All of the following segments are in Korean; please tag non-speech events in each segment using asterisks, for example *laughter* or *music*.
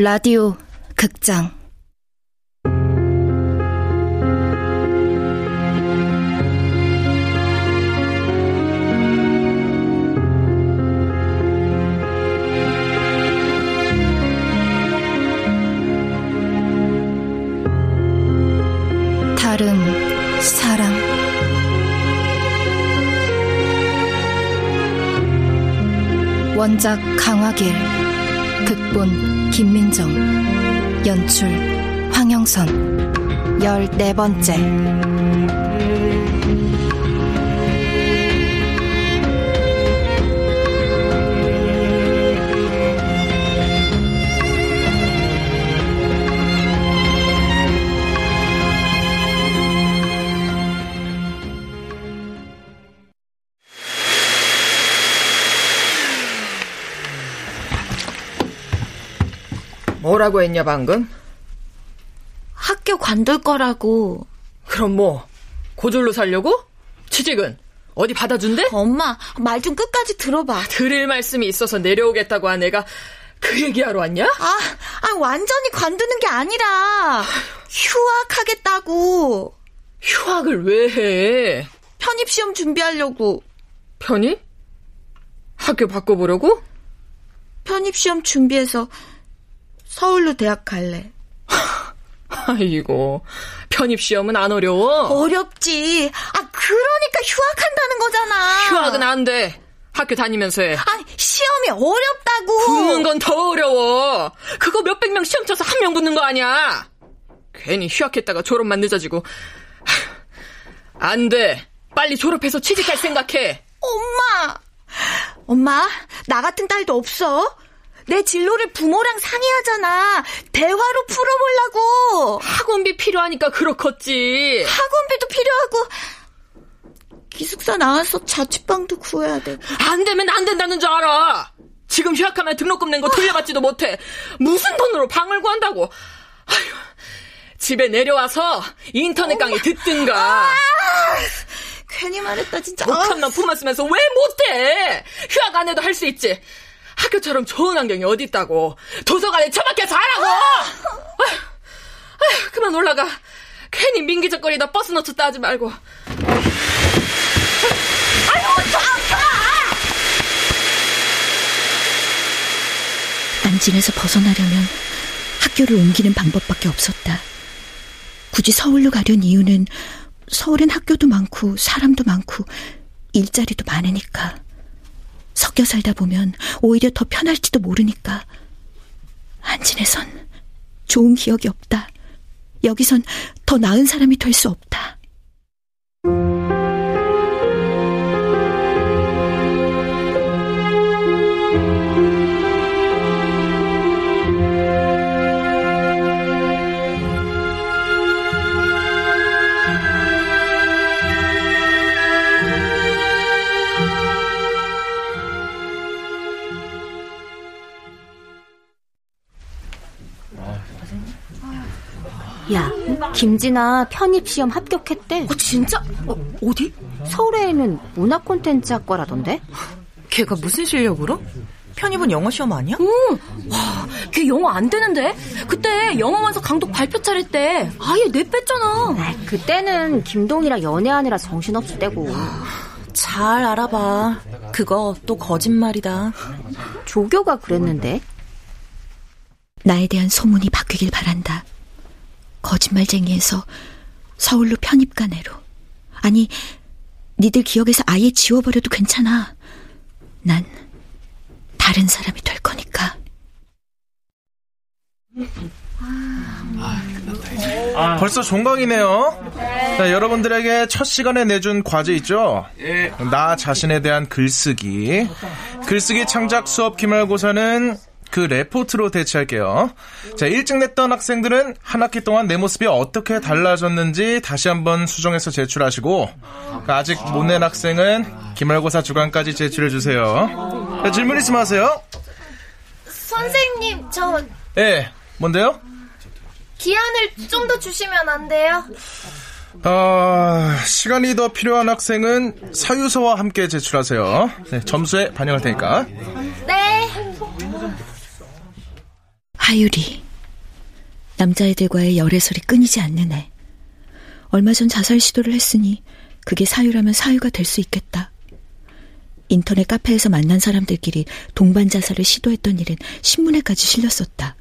라디오 극장. 다른 사람. 원작 강화길 극본 김민정 연출 황영선. 열네 번째 뭐라고 했냐 방금? 학교 관둘 거라고. 그럼 뭐 고졸로 살려고? 취직은 어디 받아준대? 엄마 말 좀 끝까지 들어봐. 드릴 말씀이 있어서 내려오겠다고 한 애가 그 얘기하러 왔냐? 아, 아 완전히 관두는 게 아니라 휴학하겠다고. 휴학을 왜 해? 편입 시험 준비하려고. 편입? 학교 바꿔보려고? 편입 시험 준비해서 서울로 대학 갈래. 아이고, 편입시험은 안 어려워? 어렵지. 아, 그러니까 휴학한다는 거잖아. 휴학은 안 돼. 학교 다니면서 해. 아니, 시험이 어렵다고. 붙는 건 더 어려워. 그거 몇백 명 시험 쳐서 한 명 붙는 거 아니야. 괜히 휴학했다가 졸업만 늦어지고. 안 돼. 빨리 졸업해서 취직할 생각해. 엄마! 엄마, 나 같은 딸도 없어? 내 진로를 부모랑 상의하잖아. 대화로 풀어보려고. 학원비 필요하니까 그렇겠지. 학원비도 필요하고 기숙사 나와서 자취방도 구해야 되고. 안 되면 안 된다는 줄 알아. 지금 휴학하면 등록금 낸 거 돌려받지도 못해. 무슨 돈으로 방을 구한다고. 아휴, 집에 내려와서 인터넷 강의 듣든가. 아, 괜히 말했다 진짜. 독한만 품었으면서 왜 못해? 휴학 안 해도 할 수 있지. 학교처럼 좋은 환경이 어디 있다고. 도서관에 처박혀서 하라고! 아휴, 아휴, 그만 올라가. 괜히 민기적거리다 버스 놓쳤다 하지 말고. 아유, 좀 안진에서 벗어나려면 학교를 옮기는 방법밖에 없었다. 굳이 서울로 가려는 이유는 서울엔 학교도 많고 사람도 많고 일자리도 많으니까. 섞여 살다 보면 오히려 더 편할지도 모르니까. 안진에선 좋은 기억이 없다. 여기선 더 나은 사람이 될 수 없다. 김진아 편입시험 합격했대. 어, 진짜? 어, 어디? 서울에 있는 문화 콘텐츠 학과라던데? 걔가 무슨 실력으로? 편입은 영어 시험 아니야? 응. 와, 걔 영어 안 되는데? 그때 영어 완서 강독 발표 차례때 아예 내 뺐잖아. 아, 그때는 김동이랑 연애하느라 정신없을 때고. 잘 알아봐. 그거 또 거짓말이다. 조교가 그랬는데? 나에 대한 소문이 바뀌길 바란다. 거짓말쟁이에서 서울로 편입 가내로. 아니, 니들 기억에서 아예 지워버려도 괜찮아. 난 다른 사람이 될 거니까. 벌써 종강이네요. 자, 여러분들에게 첫 시간에 내준 과제 있죠? 나 자신에 대한 글쓰기. 글쓰기 창작 수업 기말고사는 그 레포트로 대체할게요. 자, 일찍 냈던 학생들은 한 학기 동안 내 모습이 어떻게 달라졌는지 다시 한번 수정해서 제출하시고, 아직 못 낸 학생은 기말고사 주간까지 제출해 주세요. 자, 질문 있으면 하세요. 선생님, 저 예, 네, 뭔데요? 기한을 좀 더 주시면 안 돼요? 아, 시간이 더 필요한 학생은 사유서와 함께 제출하세요. 네, 점수에 반영할 테니까. 네. 하유리. 남자애들과의 열애설이 끊이지 않는 애. 얼마 전 자살 시도를 했으니 그게 사유라면 사유가 될 수 있겠다. 인터넷 카페에서 만난 사람들끼리 동반 자살을 시도했던 일은 신문에까지 실렸었다.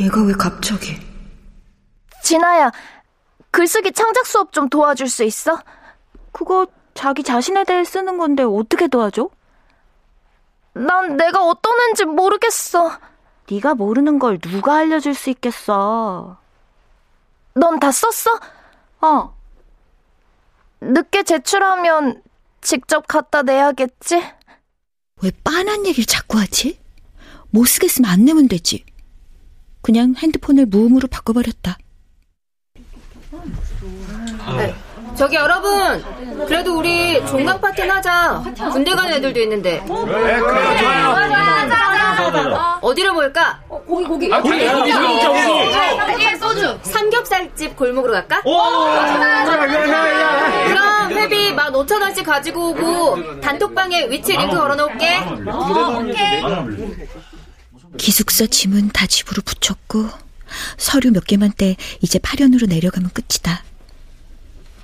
얘가 왜 갑자기? 진아야, 글쓰기 창작 수업 좀 도와줄 수 있어? 그거 자기 자신에 대해 쓰는 건데 어떻게 도와줘? 난 내가 어떤 애인지 모르겠어. 네가 모르는 걸 누가 알려줄 수 있겠어. 넌 다 썼어? 어, 늦게 제출하면 직접 갖다 내야겠지? 왜 빤한 얘기를 자꾸 하지? 못 쓰겠으면 안 내면 되지. 그냥 핸드폰을 무음으로 바꿔버렸다. 저기 여러분, 그래도 우리 종강 파티는 하자. 군대 가는 애들도 있는데. 어디로 볼까? 고기 고기. 삼겹살집 골목으로 갈까? 그럼 회비 15,000원씩 가지고 오고 단톡방에 위치 링크 걸어놓을게. 기숙사 짐은 다 집으로 붙였고 서류 몇 개만 떼 이제 파련으로 내려가면 끝이다.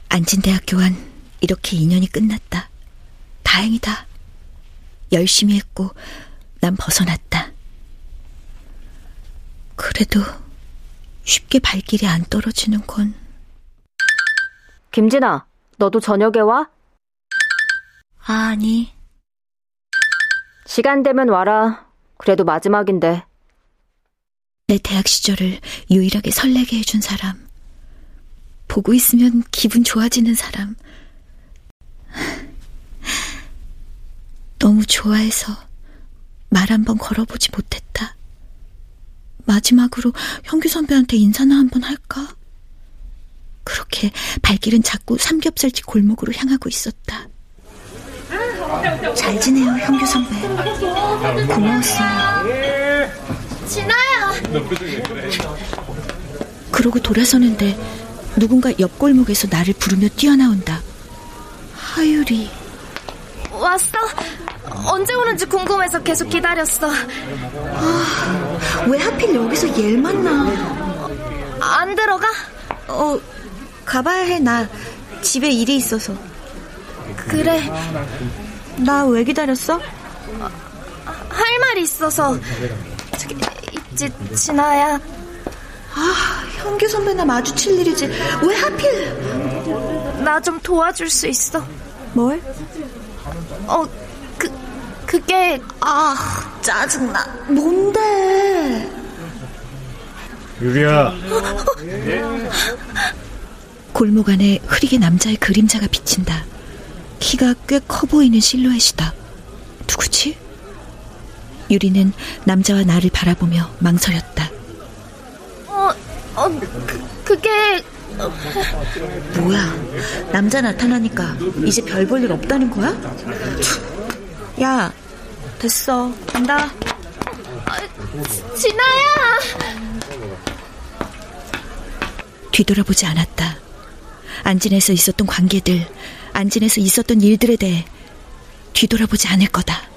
안진대학교와는 이렇게 인연이 끝났다. 다행이다. 열심히 했고 난 벗어났다. 그래도 쉽게 발길이 안 떨어지는 건 김진아, 너도 저녁에 와? 아니 시간 되면 와라. 그래도 마지막인데. 내 대학 시절을 유일하게 설레게 해준 사람. 보고 있으면 기분 좋아지는 사람. 너무 좋아해서 말 한 번 걸어보지 못했다. 마지막으로 형규 선배한테 인사나 한 번 할까? 그렇게 발길은 자꾸 삼겹살집 골목으로 향하고 있었다. 잘 지내요, 형규 선배. 고마웠어요. 진아야! 그러고 돌아서는데 누군가 옆 골목에서 나를 부르며 뛰어나온다. 하유리. 왔어? 언제 오는지 궁금해서 계속 기다렸어. 왜 하필 여기서 얘를 만나? 안 들어가? 어, 가봐야 해, 나. 집에 일이 있어서. 그래, 나 왜 기다렸어? 할 말이 있어서. 저기, 있지, 진아야. 형규 선배나 마주칠 일이지. 왜 하필? 나 좀 도와줄 수 있어. 뭘? 어, 그, 그게, 아, 짜증나. 뭔데? 유리야, 골목 안에 흐리게 남자의 그림자가 비친다. 키가 꽤 커 보이는 실루엣이다. 누구지? 유리는 남자와 나를 바라보며 망설였다. 어, 어, 그, 그게, 뭐야? 남자 나타나니까 이제 별 볼 일 없다는 거야? 야, 됐어. 간다. 진아야! 뒤돌아보지 않았다. 안진에서 있었던 관계들, 안진에서 있었던 일들에 대해 뒤돌아보지 않을 거다.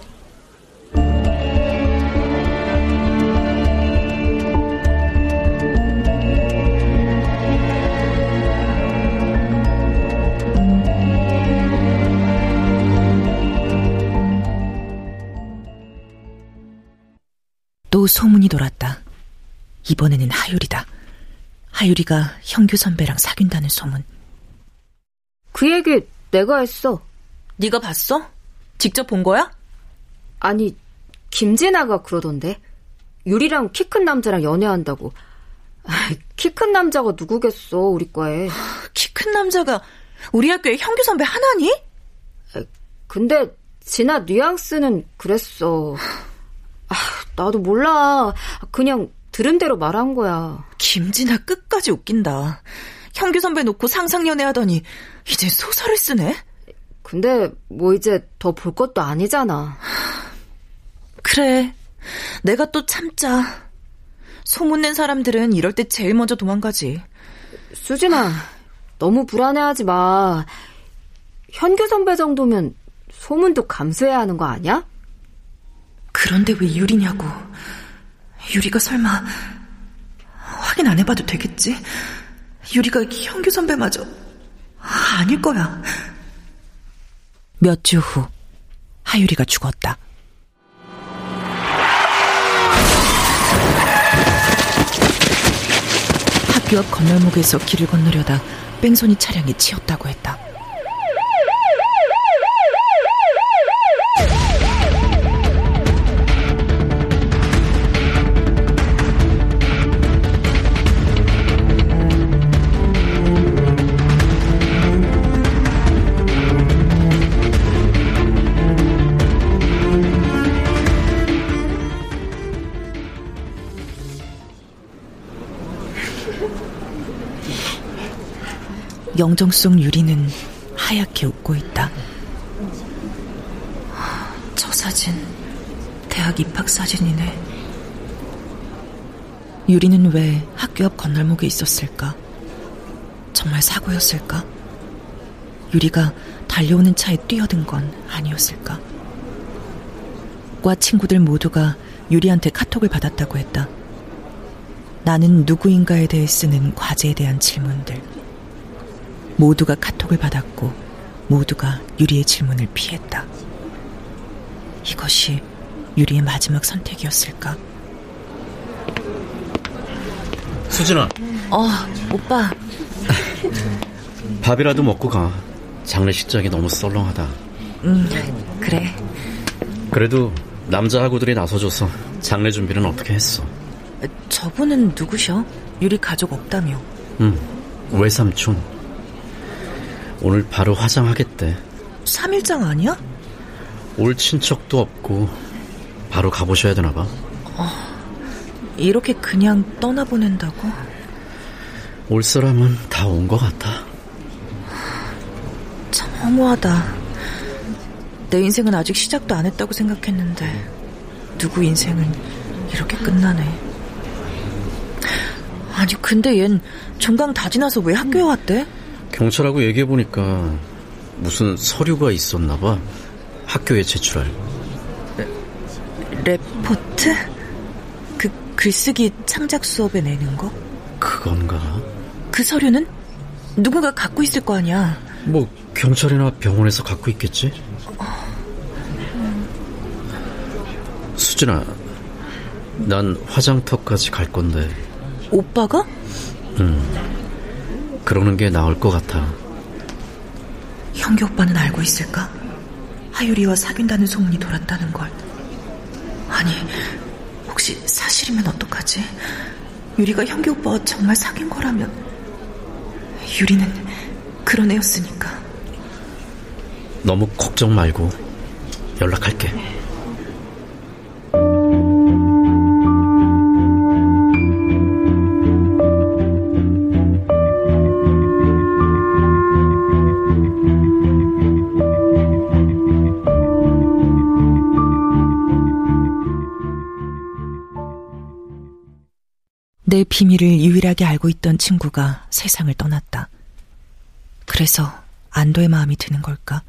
또 소문이 돌았다. 이번에는 하유리다. 하유리가 형규 선배랑 사귄다는 소문. 그 얘기 내가 했어. 네가 봤어? 직접 본 거야? 아니, 김진아가 그러던데. 유리랑 키 큰 남자랑 연애한다고. 키 큰 남자가 누구겠어, 우리 과에. 키 큰 남자가 우리 학교에 형규 선배 하나니? 근데 진아 뉘앙스는 그랬어. 아, 나도 몰라. 그냥 들은 대로 말한 거야. 김진아 끝까지 웃긴다. 형규 선배 놓고 상상 연애 하더니 이제 소설을 쓰네? 근데 뭐 이제 더 볼 것도 아니잖아. 그래. 내가 또 참자. 소문낸 사람들은 이럴 때 제일 먼저 도망가지. 수진아, 너무 불안해하지 마. 현규 선배 정도면 소문도 감수해야 하는 거 아니야? 그런데 왜 유리냐고. 유리가 설마 확인 안 해봐도 되겠지? 유리가 현규 선배마저 아닐 거야. 몇 주 후 하유리가 죽었다. 학교 앞 건널목에서 길을 건너려다 뺑소니 차량이 치였다고 했다. 영정 속 유리는 하얗게 웃고 있다. 저 사진, 대학 입학 사진이네. 유리는 왜 학교 앞 건널목에 있었을까? 정말 사고였을까? 유리가 달려오는 차에 뛰어든 건 아니었을까? 과 친구들 모두가 유리한테 카톡을 받았다고 했다. 나는 누구인가에 대해 쓰는 과제에 대한 질문들. 모두가 카톡을 받았고 모두가 유리의 질문을 피했다. 이것이 유리의 마지막 선택이었을까? 수진아. 어, 오빠. *laughs* 밥이라도 먹고 가. 장례식장이 너무 썰렁하다. 음, 그래. 그래도 남자 하고들이 나서줘서 장례 준비는 어떻게 했어? 저분은 누구셔? 유리 가족 없다며. 응, 외삼촌. 오늘 바로 화장하겠대. 3일장 아니야? 올 친척도 없고 바로 가보셔야 되나 봐. 어, 이렇게 그냥 떠나보낸다고? 올 사람은 다 온 것 같아. 참 허무하다. 내 인생은 아직 시작도 안 했다고 생각했는데 누구 인생은 이렇게 끝나네. 아니 근데 얜 종강 다 지나서 왜 학교에 왔대? 경찰하고 얘기해보니까 무슨 서류가 있었나 봐. 학교에 제출할. 레, 포트 그 글쓰기 창작 수업에 내는 거? 그건가? 그 서류는 누군가 갖고 있을 거 아니야. 뭐 경찰이나 병원에서 갖고 있겠지? 수진아, 난 화장터까지 갈 건데. 오빠가? 응. 그러는 게 나을 것 같아. 형규 오빠는 알고 있을까? 하유리와 사귄다는 소문이 돌았다는 걸. 아니, 혹시 사실이면 어떡하지? 유리가 형규 오빠와 정말 사귄 거라면 유리는 그런 애였으니까. 너무 걱정 말고 연락할게. 비밀을 유일하게 알고 있던 친구가 세상을 떠났다. 그래서 안도의 마음이 드는 걸까?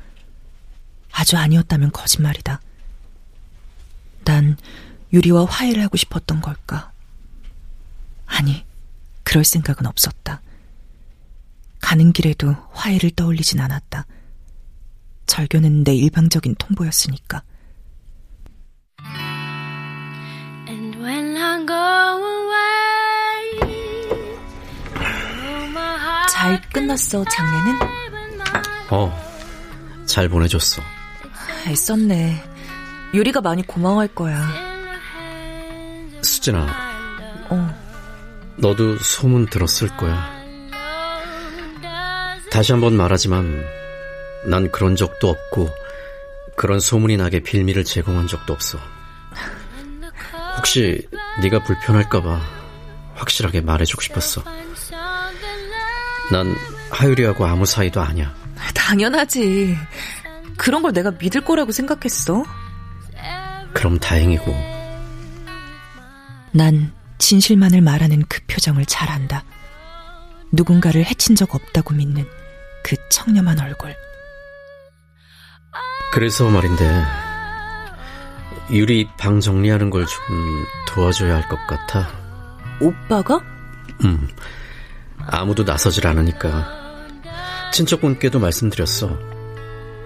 아주 아니었다면 거짓말이다. 난 유리와 화해를 하고 싶었던 걸까? 아니, 그럴 생각은 없었다. 가는 길에도 화해를 떠올리진 않았다. 절교는 내 일방적인 통보였으니까. 잘 끝났어, 장례는? 어, 잘 보내줬어. 애썼네. 유리가 많이 고마워할 거야. 수진아. 어. 너도 소문 들었을 거야. 다시 한번 말하지만 난 그런 적도 없고 그런 소문이 나게 빌미를 제공한 적도 없어. 혹시 네가 불편할까봐 확실하게 말해주고 싶었어. 난 하유리하고 아무 사이도 아니야. 당연하지. 그런 걸 내가 믿을 거라고 생각했어. 그럼 다행이고. 난 진실만을 말하는 그 표정을 잘 안다. 누군가를 해친 적 없다고 믿는 그 청렴한 얼굴. 그래서 말인데, 유리 방 정리하는 걸 좀 도와줘야 할 것 같아. 오빠가? 음, 아무도 나서질 않으니까. 친척분께도 말씀드렸어.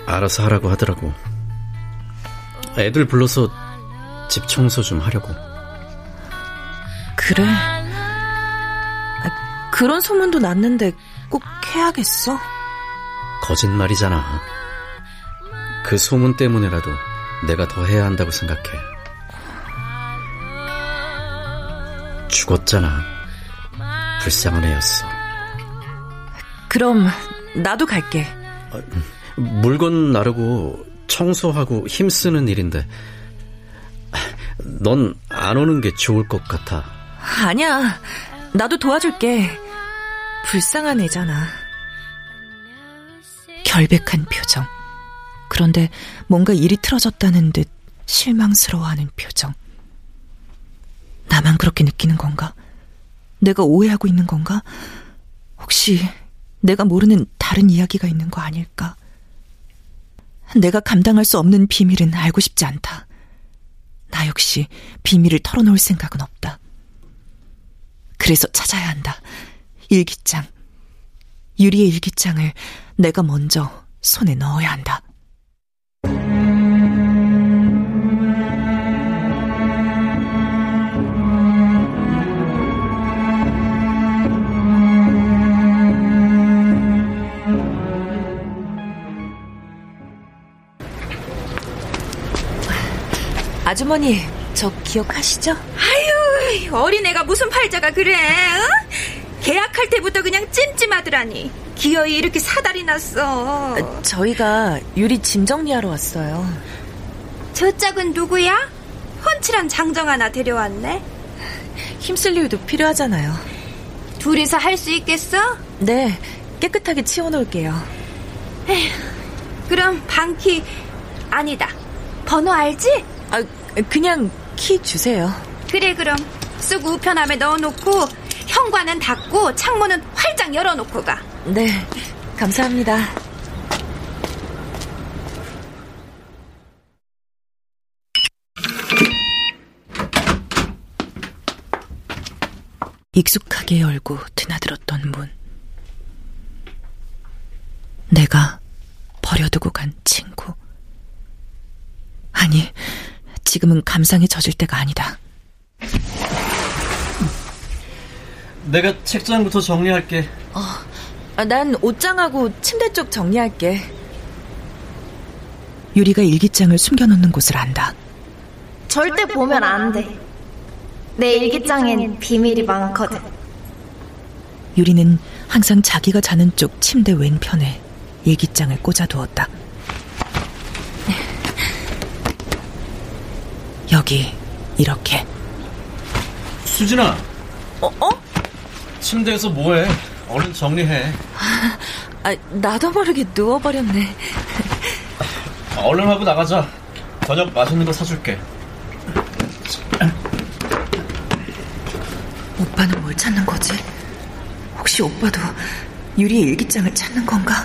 알아서 하라고 하더라고. 애들 불러서 집 청소 좀 하려고. 그래. 아, 그런 소문도 났는데 꼭 해야겠어? 거짓말이잖아. 그 소문 때문에라도 내가 더 해야 한다고 생각해. 죽었잖아. 불쌍한 애였어. 그럼 나도 갈게. 물건 나르고 청소하고 힘쓰는 일인데 넌 안 오는 게 좋을 것 같아. 아니야. 나도 도와줄게. 불쌍한 애잖아. 결백한 표정. 그런데 뭔가 일이 틀어졌다는 듯 실망스러워하는 표정. 나만 그렇게 느끼는 건가? 내가 오해하고 있는 건가? 혹시 내가 모르는 다른 이야기가 있는 거 아닐까? 내가 감당할 수 없는 비밀은 알고 싶지 않다. 나 역시 비밀을 털어놓을 생각은 없다. 그래서 찾아야 한다. 일기장. 유리의 일기장을 내가 먼저 손에 넣어야 한다. 아주머니, 저 기억하시죠? 아유, 어린애가 무슨 팔자가 그래? 어? 계약할 때부터 그냥 찜찜하더라니. 기어이 이렇게 사달이 났어. 아, 저희가 유리 짐 정리하러 왔어요. 저 짝은 누구야? 훤칠한 장정 하나 데려왔네. 힘쓸 일도 필요하잖아요. 둘이서 할 수 있겠어? 네, 깨끗하게 치워놓을게요. 에휴, 그럼 방키 아니다. 번호 알지? 아, 그냥 키 주세요. 그래 그럼 쑥 우편함에 넣어놓고 현관은 닫고 창문은 활짝 열어놓고 가. 네, 감사합니다. 익숙하게 열고 드나들었던 문. 내가 버려두고 간 친구. 아니, 지금은 감상에 젖을 때가 아니다. 내가 책장부터 정리할게. 어, 난 옷장하고 침대 쪽 정리할게. 유리가 일기장을 숨겨놓는 곳을 안다. 절대 보면 안 돼. 내 일기장엔 비밀이 많거든. 유리는 항상 자기가 자는 쪽 침대 왼편에 일기장을 꽂아두었다. 여기 이렇게. 수진아, 어? 어? 침대에서 뭐해? 얼른 정리해. 아, 나도 모르게 누워버렸네. 얼른 하고 나가자. 저녁 맛있는 거 사줄게. 오빠는 뭘 찾는 거지? 혹시 오빠도 유리의 일기장을 찾는 건가?